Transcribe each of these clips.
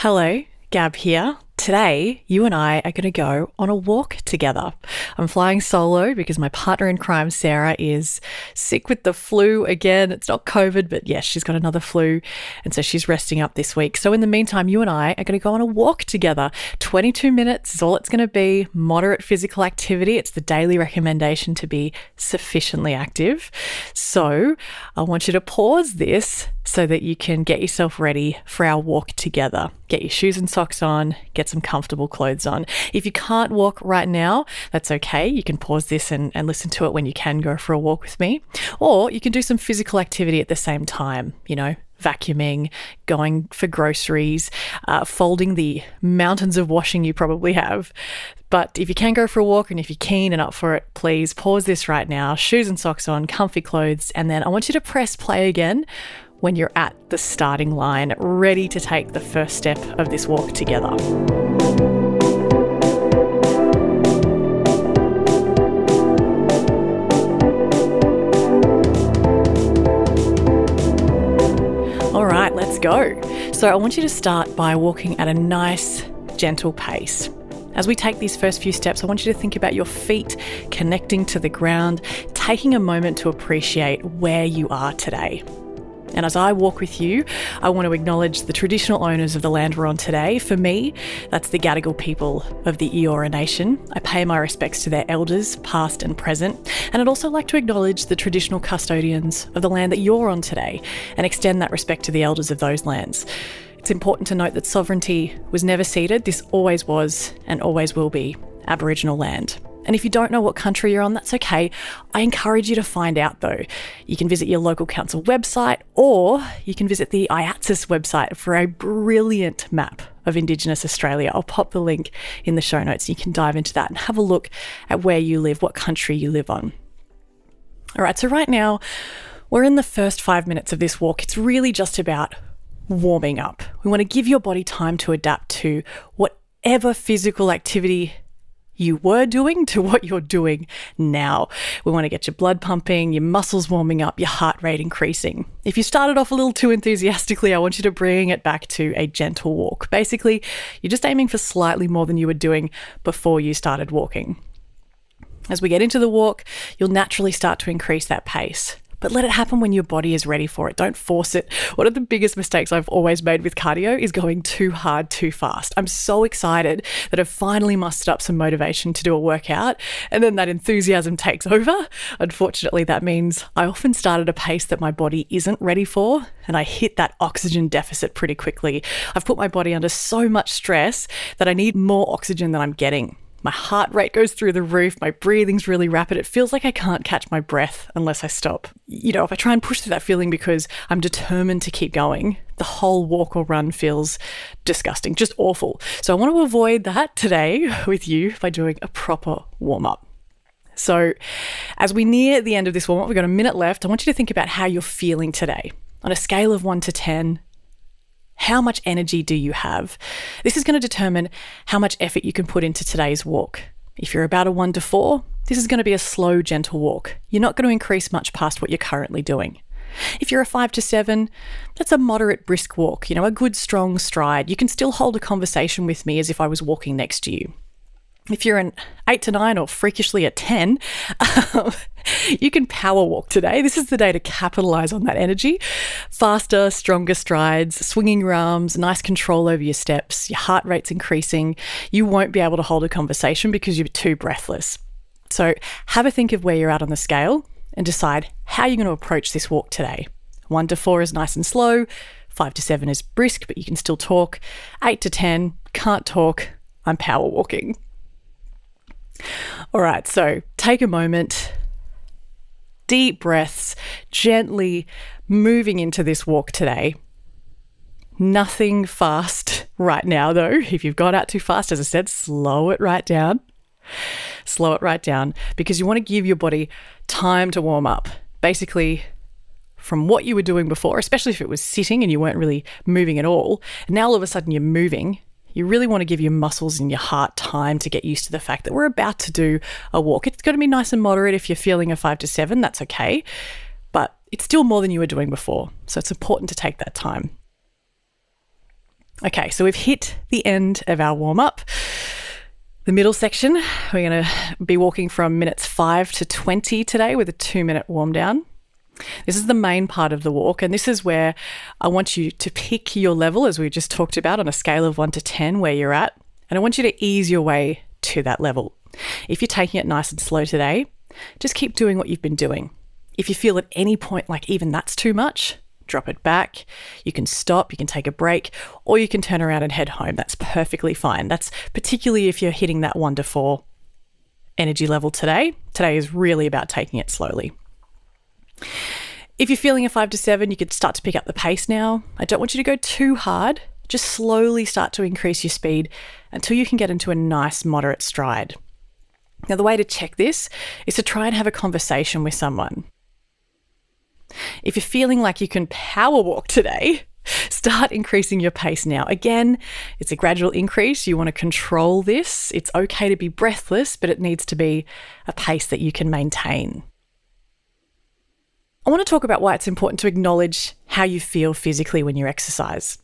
Hello, Gab here. Today, you and I are going to go on a walk together. I'm flying solo because my partner in crime, Sarah, is sick with the flu again. It's not COVID, but yes, she's got another flu. And so she's resting up this week. So in the meantime, you and I are going to go on a walk together. 22 minutes is all it's going to be. Moderate physical activity. It's the daily recommendation to be sufficiently active. So I want you to pause this so that you can get yourself ready for our walk together. Get your shoes and socks on, get some comfortable clothes on. If you can't walk right now, that's okay. You can pause this and, and listen to it when you can go for a walk with me. Or you can do some physical activity at the same time, you know, vacuuming, going for groceries, uh, folding the mountains of washing you probably have. But if you can go for a walk and if you're keen and up for it, please pause this right now, shoes and socks on, comfy clothes, and then I want you to press play again when you're at the starting line, ready to take the first step of this walk together. All right, let's go. So, I want you to start by walking at a nice, gentle pace. As we take these first few steps, I want you to think about your feet connecting to the ground, taking a moment to appreciate where you are today. And as I walk with you, I want to acknowledge the traditional owners of the land we're on today. For me, that's the Gadigal people of the Eora Nation. I pay my respects to their elders, past and present. And I'd also like to acknowledge the traditional custodians of the land that you're on today and extend that respect to the elders of those lands. It's important to note that sovereignty was never ceded. This always was and always will be Aboriginal land. And if you don't know what country you're on, that's okay. I encourage you to find out though. You can visit your local council website or you can visit the IATSIS website for a brilliant map of Indigenous Australia. I'll pop the link in the show notes. You can dive into that and have a look at where you live, what country you live on. All right, so right now, we're in the first five minutes of this walk. It's really just about warming up. We want to give your body time to adapt to whatever physical activity you were doing to what you're doing now. We want to get your blood pumping, your muscles warming up, your heart rate increasing. If you started off a little too enthusiastically, I want you to bring it back to a gentle walk. Basically, you're just aiming for slightly more than you were doing before you started walking. As we get into the walk, you'll naturally start to increase that pace but let it happen when your body is ready for it. Don't force it. One of the biggest mistakes I've always made with cardio is going too hard too fast. I'm so excited that I've finally mustered up some motivation to do a workout, and then that enthusiasm takes over. Unfortunately, that means I often start at a pace that my body isn't ready for, and I hit that oxygen deficit pretty quickly. I've put my body under so much stress that I need more oxygen than I'm getting. My heart rate goes through the roof. My breathing's really rapid. It feels like I can't catch my breath unless I stop. You know, if I try and push through that feeling because I'm determined to keep going, the whole walk or run feels disgusting, just awful. So I want to avoid that today with you by doing a proper warm up. So, as we near the end of this warm up, we've got a minute left. I want you to think about how you're feeling today. On a scale of one to 10, how much energy do you have? This is going to determine how much effort you can put into today's walk. If you're about a one to four, this is going to be a slow, gentle walk. You're not going to increase much past what you're currently doing. If you're a five to seven, that's a moderate, brisk walk, you know, a good, strong stride. You can still hold a conversation with me as if I was walking next to you if you're an eight to nine or freakishly a 10, um, you can power walk today. This is the day to capitalize on that energy. Faster, stronger strides, swinging your arms, nice control over your steps, your heart rate's increasing. You won't be able to hold a conversation because you're too breathless. So have a think of where you're at on the scale and decide how you're going to approach this walk today. One to four is nice and slow, five to seven is brisk, but you can still talk, eight to 10, can't talk, I'm power walking. All right, so take a moment, deep breaths, gently moving into this walk today. Nothing fast right now, though. If you've gone out too fast, as I said, slow it right down. Slow it right down because you want to give your body time to warm up. Basically, from what you were doing before, especially if it was sitting and you weren't really moving at all, now all of a sudden you're moving, you really want to give your muscles and your heart time to get used to the fact that we're about to do a walk. It's going to be nice and moderate if you're feeling a five to seven, that's okay. But it's still more than you were doing before. So it's important to take that time. Okay, so we've hit the end of our warm up. The middle section, we're going to be walking from minutes 5 to 20 today with a two minute warm down. This is the main part of the walk, and this is where I want you to pick your level, as we just talked about, on a scale of 1 to 10, where you're at. And I want you to ease your way to that level. If you're taking it nice and slow today, just keep doing what you've been doing. If you feel at any point like even that's too much, drop it back. You can stop, you can take a break, or you can turn around and head home. That's perfectly fine. That's particularly if you're hitting that one to four energy level today. Today is really about taking it slowly. If you're feeling a five to seven, you could start to pick up the pace now. I don't want you to go too hard. Just slowly start to increase your speed until you can get into a nice moderate stride. Now, the way to check this is to try and have a conversation with someone. If you're feeling like you can power walk today, start increasing your pace now. Again, it's a gradual increase. You want to control this. It's okay to be breathless, but it needs to be a pace that you can maintain. I want to talk about why it's important to acknowledge how you feel physically when you exercise.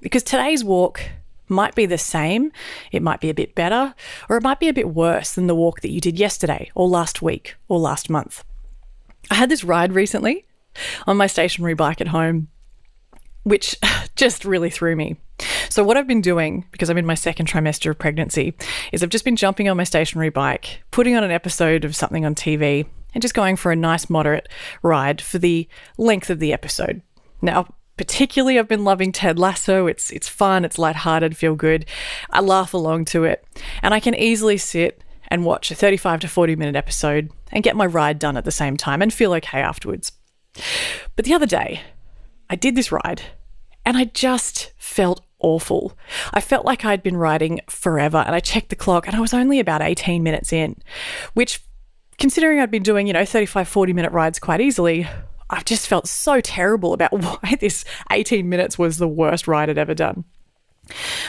Because today's walk might be the same, it might be a bit better, or it might be a bit worse than the walk that you did yesterday, or last week, or last month. I had this ride recently on my stationary bike at home, which just really threw me. So, what I've been doing, because I'm in my second trimester of pregnancy, is I've just been jumping on my stationary bike, putting on an episode of something on TV, and just going for a nice moderate ride for the length of the episode. Now, particularly I've been loving Ted Lasso. It's it's fun, it's lighthearted, feel good. I laugh along to it, and I can easily sit and watch a 35 to 40 minute episode and get my ride done at the same time and feel okay afterwards. But the other day, I did this ride and I just felt awful. I felt like I'd been riding forever and I checked the clock and I was only about 18 minutes in, which considering I'd been doing, you know, 35 40 minute rides quite easily, I've just felt so terrible about why this 18 minutes was the worst ride I'd ever done.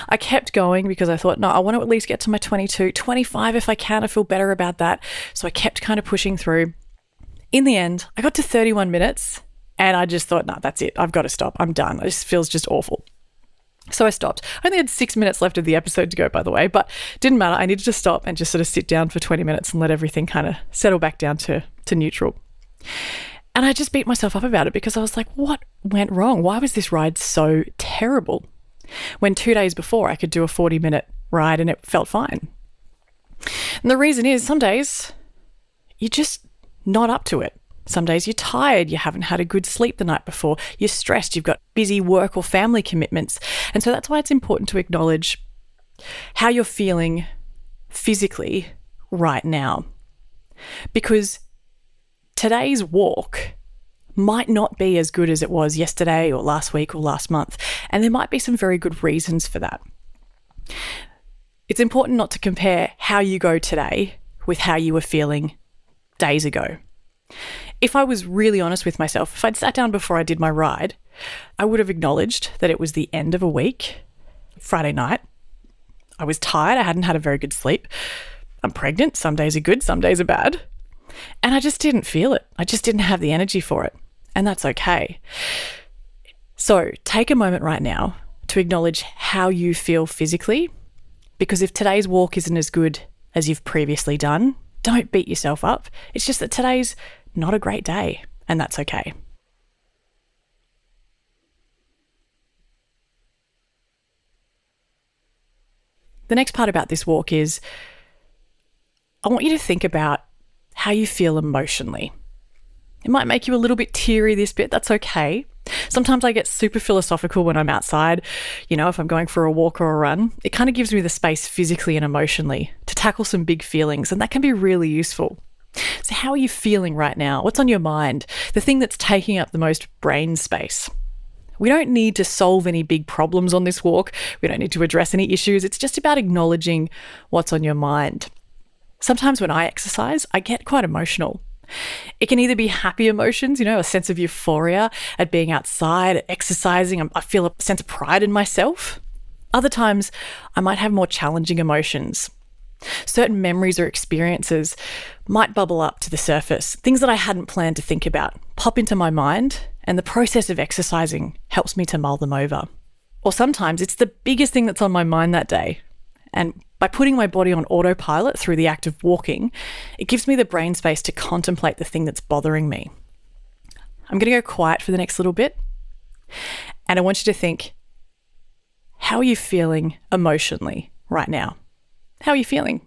I kept going because I thought, no, I want to at least get to my 22, 25 if I can. I feel better about that. So I kept kind of pushing through. In the end, I got to 31 minutes and I just thought, no, that's it. I've got to stop. I'm done. This feels just awful. So I stopped. I only had six minutes left of the episode to go, by the way, but didn't matter. I needed to stop and just sort of sit down for 20 minutes and let everything kind of settle back down to, to neutral. And I just beat myself up about it because I was like, what went wrong? Why was this ride so terrible? When two days before I could do a 40 minute ride and it felt fine. And the reason is some days you're just not up to it. Some days you're tired, you haven't had a good sleep the night before, you're stressed, you've got busy work or family commitments. And so that's why it's important to acknowledge how you're feeling physically right now. Because today's walk might not be as good as it was yesterday or last week or last month. And there might be some very good reasons for that. It's important not to compare how you go today with how you were feeling days ago. If I was really honest with myself, if I'd sat down before I did my ride, I would have acknowledged that it was the end of a week, Friday night. I was tired, I hadn't had a very good sleep. I'm pregnant, some days are good, some days are bad. And I just didn't feel it. I just didn't have the energy for it. And that's okay. So take a moment right now to acknowledge how you feel physically. Because if today's walk isn't as good as you've previously done, don't beat yourself up. It's just that today's not a great day, and that's okay. The next part about this walk is I want you to think about how you feel emotionally. It might make you a little bit teary this bit, that's okay. Sometimes I get super philosophical when I'm outside, you know, if I'm going for a walk or a run. It kind of gives me the space physically and emotionally to tackle some big feelings, and that can be really useful. So, how are you feeling right now? What's on your mind? The thing that's taking up the most brain space. We don't need to solve any big problems on this walk. We don't need to address any issues. It's just about acknowledging what's on your mind. Sometimes when I exercise, I get quite emotional. It can either be happy emotions, you know, a sense of euphoria at being outside, at exercising. I feel a sense of pride in myself. Other times, I might have more challenging emotions. Certain memories or experiences might bubble up to the surface, things that I hadn't planned to think about, pop into my mind, and the process of exercising helps me to mull them over. Or sometimes it's the biggest thing that's on my mind that day. And by putting my body on autopilot through the act of walking, it gives me the brain space to contemplate the thing that's bothering me. I'm going to go quiet for the next little bit. And I want you to think how are you feeling emotionally right now? How are you feeling?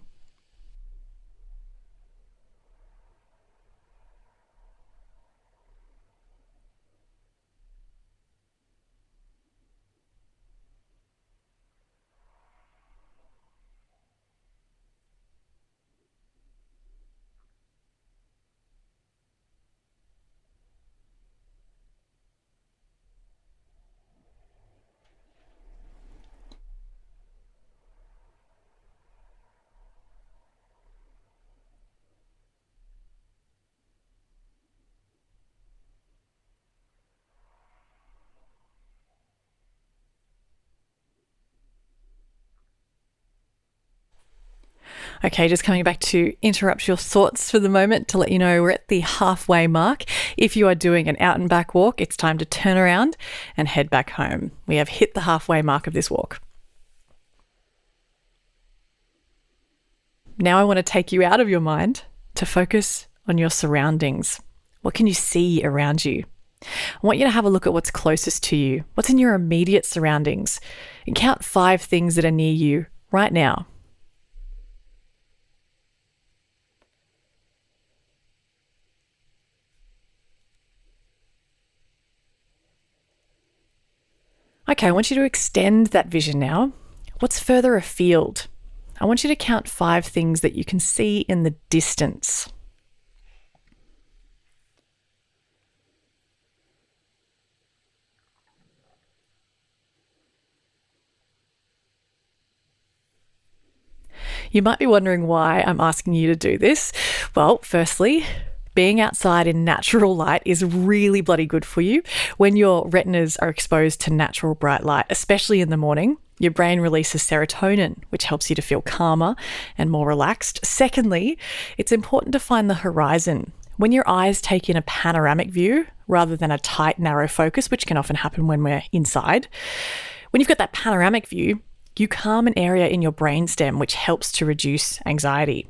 Okay, just coming back to interrupt your thoughts for the moment to let you know we're at the halfway mark. If you are doing an out and back walk, it's time to turn around and head back home. We have hit the halfway mark of this walk. Now I want to take you out of your mind to focus on your surroundings. What can you see around you? I want you to have a look at what's closest to you, what's in your immediate surroundings, and count five things that are near you right now. Okay, I want you to extend that vision now. What's further afield? I want you to count five things that you can see in the distance. You might be wondering why I'm asking you to do this. Well, firstly, being outside in natural light is really bloody good for you. When your retinas are exposed to natural bright light, especially in the morning, your brain releases serotonin, which helps you to feel calmer and more relaxed. Secondly, it's important to find the horizon. When your eyes take in a panoramic view rather than a tight, narrow focus, which can often happen when we're inside, when you've got that panoramic view, you calm an area in your brainstem, which helps to reduce anxiety.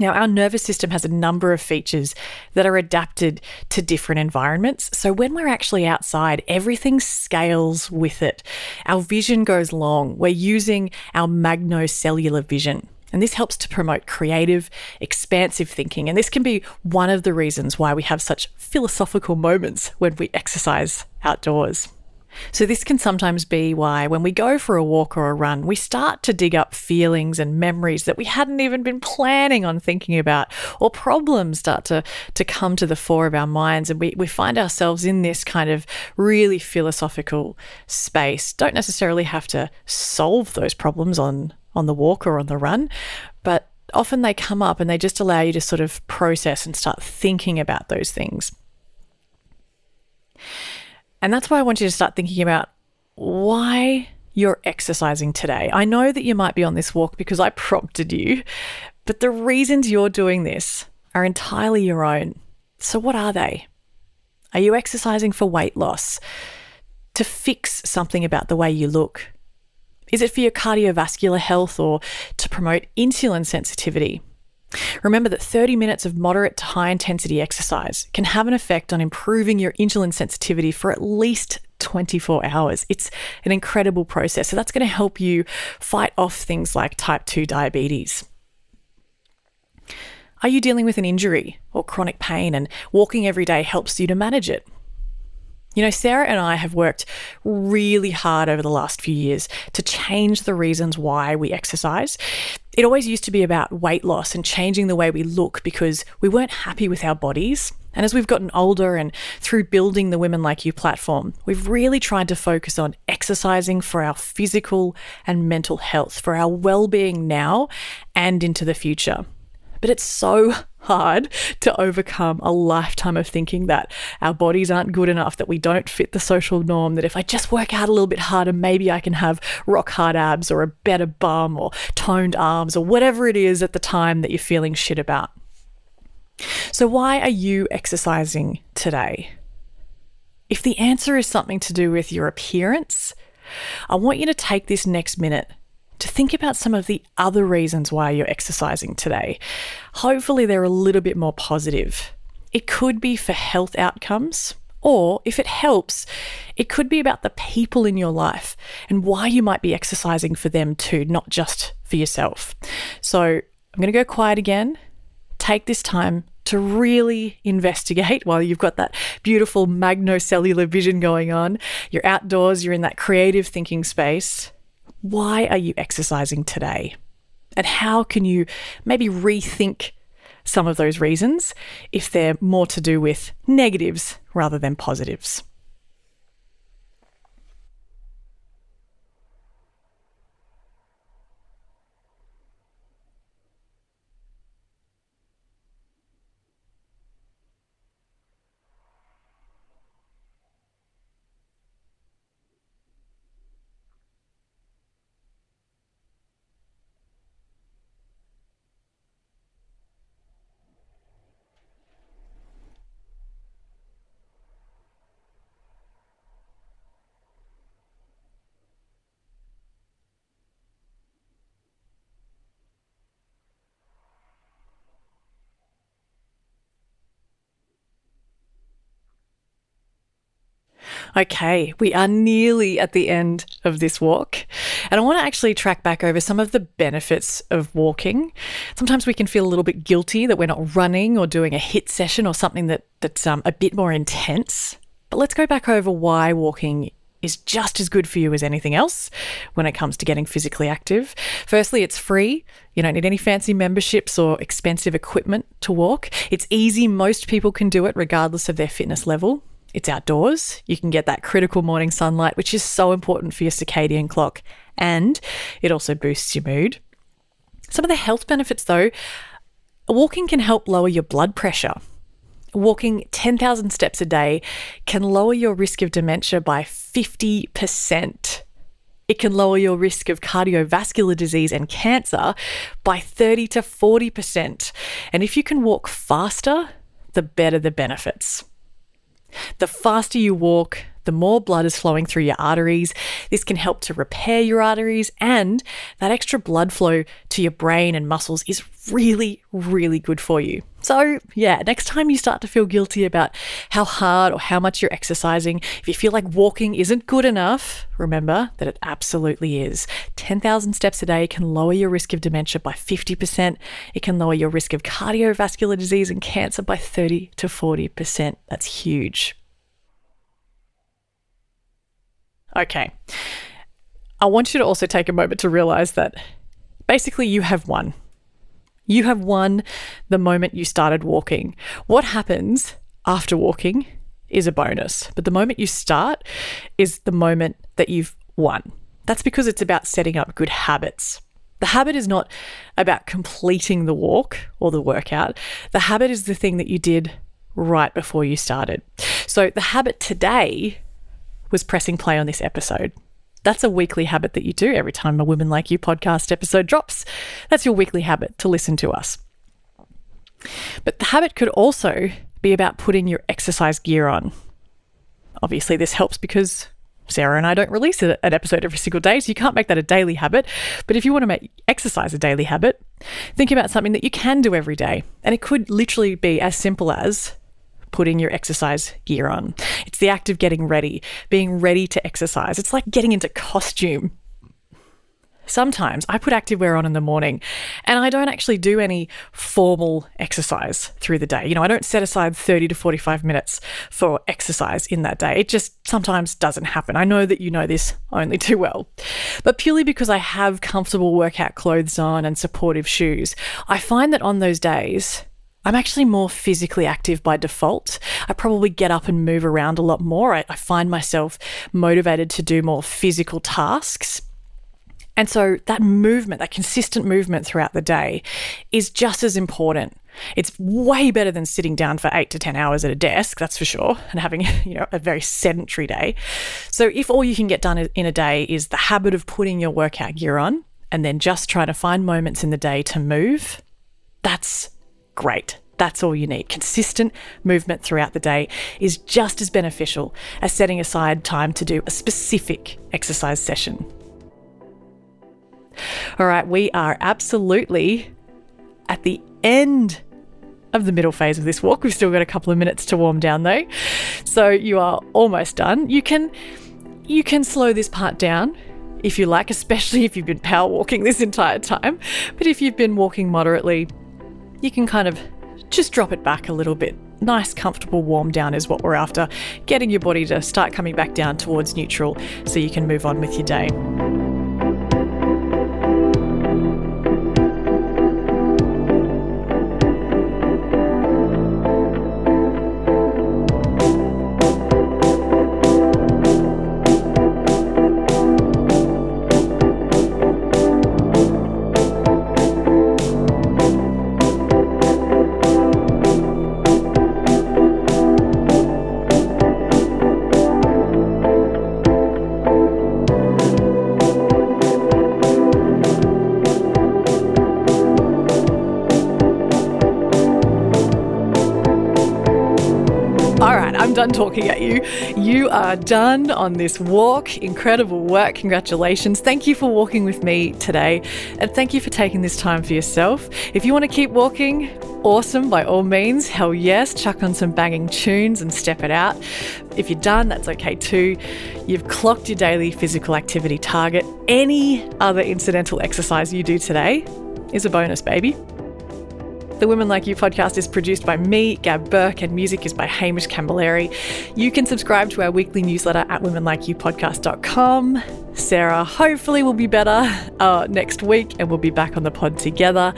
Now, our nervous system has a number of features that are adapted to different environments. So, when we're actually outside, everything scales with it. Our vision goes long. We're using our magnocellular vision. And this helps to promote creative, expansive thinking. And this can be one of the reasons why we have such philosophical moments when we exercise outdoors. So, this can sometimes be why, when we go for a walk or a run, we start to dig up feelings and memories that we hadn't even been planning on thinking about, or problems start to, to come to the fore of our minds. And we, we find ourselves in this kind of really philosophical space. Don't necessarily have to solve those problems on, on the walk or on the run, but often they come up and they just allow you to sort of process and start thinking about those things. And that's why I want you to start thinking about why you're exercising today. I know that you might be on this walk because I prompted you, but the reasons you're doing this are entirely your own. So, what are they? Are you exercising for weight loss? To fix something about the way you look? Is it for your cardiovascular health or to promote insulin sensitivity? Remember that 30 minutes of moderate to high intensity exercise can have an effect on improving your insulin sensitivity for at least 24 hours. It's an incredible process. So that's going to help you fight off things like type 2 diabetes. Are you dealing with an injury or chronic pain and walking every day helps you to manage it? You know, Sarah and I have worked really hard over the last few years to change the reasons why we exercise. It always used to be about weight loss and changing the way we look because we weren't happy with our bodies. And as we've gotten older and through building the Women Like You platform, we've really tried to focus on exercising for our physical and mental health, for our well being now and into the future. But it's so hard to overcome a lifetime of thinking that our bodies aren't good enough, that we don't fit the social norm, that if I just work out a little bit harder, maybe I can have rock hard abs or a better bum or toned arms or whatever it is at the time that you're feeling shit about. So, why are you exercising today? If the answer is something to do with your appearance, I want you to take this next minute to think about some of the other reasons why you're exercising today. Hopefully, they're a little bit more positive. It could be for health outcomes, or if it helps, it could be about the people in your life and why you might be exercising for them too, not just for yourself. So I'm going to go quiet again. Take this time to really investigate while you've got that beautiful magnocellular vision going on. You're outdoors, you're in that creative thinking space. Why are you exercising today? And how can you maybe rethink some of those reasons if they're more to do with negatives rather than positives? Okay, we are nearly at the end of this walk. And I want to actually track back over some of the benefits of walking. Sometimes we can feel a little bit guilty that we're not running or doing a HIIT session or something that, that's um, a bit more intense. But let's go back over why walking is just as good for you as anything else when it comes to getting physically active. Firstly, it's free. You don't need any fancy memberships or expensive equipment to walk. It's easy. Most people can do it regardless of their fitness level. It's outdoors. You can get that critical morning sunlight, which is so important for your circadian clock. And it also boosts your mood. Some of the health benefits, though, walking can help lower your blood pressure. Walking 10,000 steps a day can lower your risk of dementia by 50%. It can lower your risk of cardiovascular disease and cancer by 30 to 40%. And if you can walk faster, the better the benefits. The faster you walk, the more blood is flowing through your arteries. This can help to repair your arteries, and that extra blood flow to your brain and muscles is really, really good for you. So, yeah, next time you start to feel guilty about how hard or how much you're exercising, if you feel like walking isn't good enough, remember that it absolutely is. 10,000 steps a day can lower your risk of dementia by 50%. It can lower your risk of cardiovascular disease and cancer by 30 to 40%. That's huge. Okay. I want you to also take a moment to realize that basically you have won. You have won the moment you started walking. What happens after walking is a bonus, but the moment you start is the moment that you've won. That's because it's about setting up good habits. The habit is not about completing the walk or the workout. The habit is the thing that you did right before you started. So the habit today was pressing play on this episode. That's a weekly habit that you do every time a Women Like You podcast episode drops. That's your weekly habit to listen to us. But the habit could also be about putting your exercise gear on. Obviously, this helps because Sarah and I don't release an episode every single day, so you can't make that a daily habit. But if you want to make exercise a daily habit, think about something that you can do every day. And it could literally be as simple as putting your exercise gear on. It's the act of getting ready, being ready to exercise. It's like getting into costume. Sometimes I put activewear on in the morning and I don't actually do any formal exercise through the day. You know, I don't set aside 30 to 45 minutes for exercise in that day. It just sometimes doesn't happen. I know that you know this only too well. But purely because I have comfortable workout clothes on and supportive shoes, I find that on those days, I'm actually more physically active by default. I probably get up and move around a lot more. I, I, find myself motivated to do more physical tasks. And so that movement, that consistent movement throughout the day is just as important. It's way better than sitting down for eight to 10 hours at a desk, that's for sure, and having, you know, a very sedentary day. So if all you can get done in a day is the habit of putting your workout gear on and then just trying to find moments in the day to move, that's great. That's all you need. Consistent movement throughout the day is just as beneficial as setting aside time to do a specific exercise session. All right, we are absolutely at the end of the middle phase of this walk. We've still got a couple of minutes to warm down though. So you are almost done. You can you can slow this part down if you like, especially if you've been power walking this entire time. But if you've been walking moderately, you can kind of just drop it back a little bit. Nice, comfortable warm down is what we're after. Getting your body to start coming back down towards neutral so you can move on with your day. Talking at you. You are done on this walk. Incredible work. Congratulations. Thank you for walking with me today. And thank you for taking this time for yourself. If you want to keep walking, awesome by all means. Hell yes. Chuck on some banging tunes and step it out. If you're done, that's okay too. You've clocked your daily physical activity target. Any other incidental exercise you do today is a bonus, baby. The Women Like You podcast is produced by me, Gab Burke, and music is by Hamish Camilleri. You can subscribe to our weekly newsletter at womenlikeyoupodcast.com. Sarah hopefully will be better uh, next week and we'll be back on the pod together.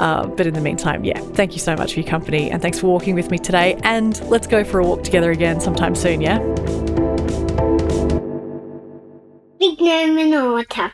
Uh, but in the meantime, yeah, thank you so much for your company and thanks for walking with me today. And let's go for a walk together again sometime soon, yeah? Big name in water.